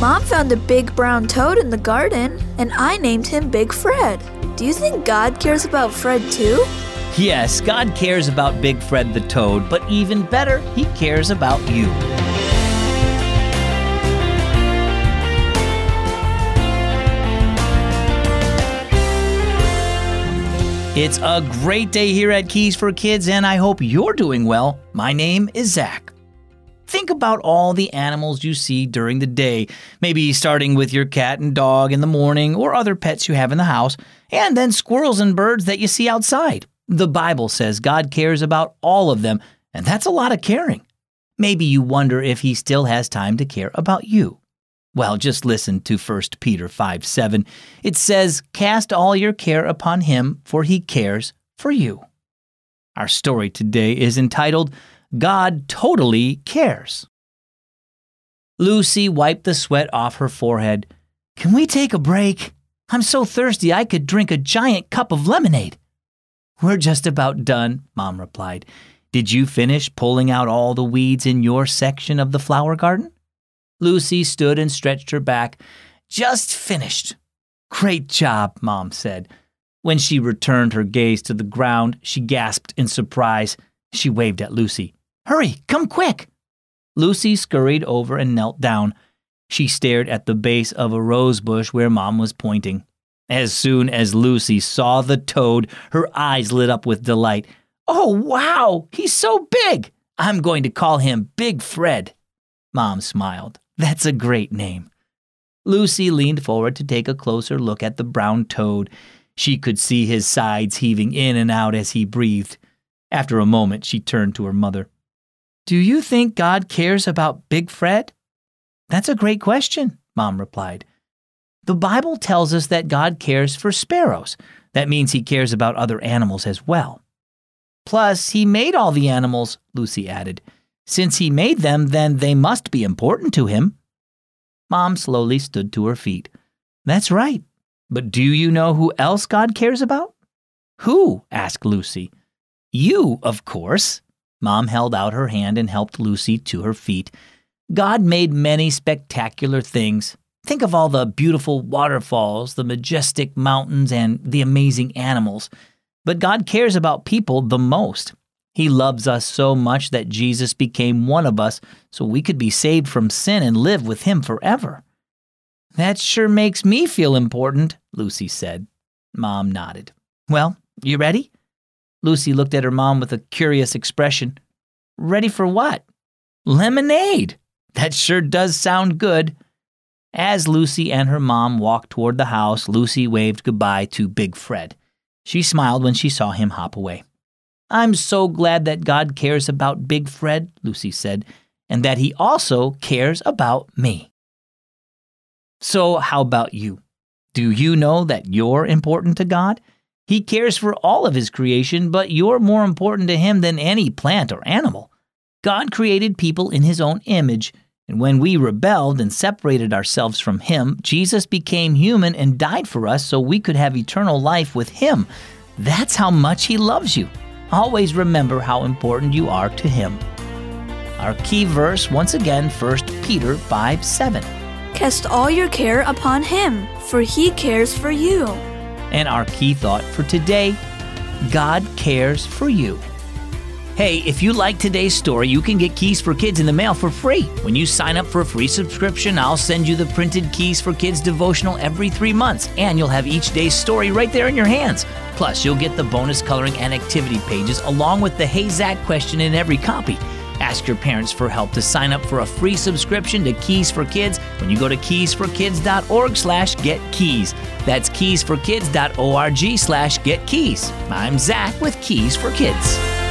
Mom found a big brown toad in the garden, and I named him Big Fred. Do you think God cares about Fred too? Yes, God cares about Big Fred the toad, but even better, He cares about you. It's a great day here at Keys for Kids, and I hope you're doing well. My name is Zach. Think about all the animals you see during the day, maybe starting with your cat and dog in the morning or other pets you have in the house, and then squirrels and birds that you see outside. The Bible says God cares about all of them, and that's a lot of caring. Maybe you wonder if He still has time to care about you. Well, just listen to 1 Peter 5 7. It says, Cast all your care upon him, for he cares for you. Our story today is entitled, God Totally Cares. Lucy wiped the sweat off her forehead. Can we take a break? I'm so thirsty I could drink a giant cup of lemonade. We're just about done, Mom replied. Did you finish pulling out all the weeds in your section of the flower garden? Lucy stood and stretched her back. Just finished. Great job, Mom said. When she returned her gaze to the ground, she gasped in surprise. She waved at Lucy. Hurry, come quick! Lucy scurried over and knelt down. She stared at the base of a rose bush where Mom was pointing. As soon as Lucy saw the toad, her eyes lit up with delight. Oh, wow! He's so big! I'm going to call him Big Fred. Mom smiled. That's a great name. Lucy leaned forward to take a closer look at the brown toad. She could see his sides heaving in and out as he breathed. After a moment, she turned to her mother. Do you think God cares about Big Fred? That's a great question, Mom replied. The Bible tells us that God cares for sparrows. That means he cares about other animals as well. Plus, he made all the animals, Lucy added. Since he made them, then they must be important to him. Mom slowly stood to her feet. That's right. But do you know who else God cares about? Who? asked Lucy. You, of course. Mom held out her hand and helped Lucy to her feet. God made many spectacular things. Think of all the beautiful waterfalls, the majestic mountains, and the amazing animals. But God cares about people the most. He loves us so much that Jesus became one of us so we could be saved from sin and live with Him forever. That sure makes me feel important, Lucy said. Mom nodded. Well, you ready? Lucy looked at her mom with a curious expression. Ready for what? Lemonade! That sure does sound good. As Lucy and her mom walked toward the house, Lucy waved goodbye to Big Fred. She smiled when she saw him hop away. I'm so glad that God cares about Big Fred, Lucy said, and that he also cares about me. So, how about you? Do you know that you're important to God? He cares for all of his creation, but you're more important to him than any plant or animal. God created people in his own image, and when we rebelled and separated ourselves from him, Jesus became human and died for us so we could have eternal life with him. That's how much he loves you. Always remember how important you are to Him. Our key verse, once again, 1 Peter 5 7. Cast all your care upon Him, for He cares for you. And our key thought for today God cares for you. Hey, if you like today's story, you can get Keys for Kids in the mail for free. When you sign up for a free subscription, I'll send you the printed Keys for Kids devotional every three months, and you'll have each day's story right there in your hands. Plus, you'll get the bonus coloring and activity pages along with the Hey Zach question in every copy. Ask your parents for help to sign up for a free subscription to Keys for Kids when you go to keysforkids.org slash getkeys. That's keysforkids.org slash getkeys. I'm Zach with Keys for Kids.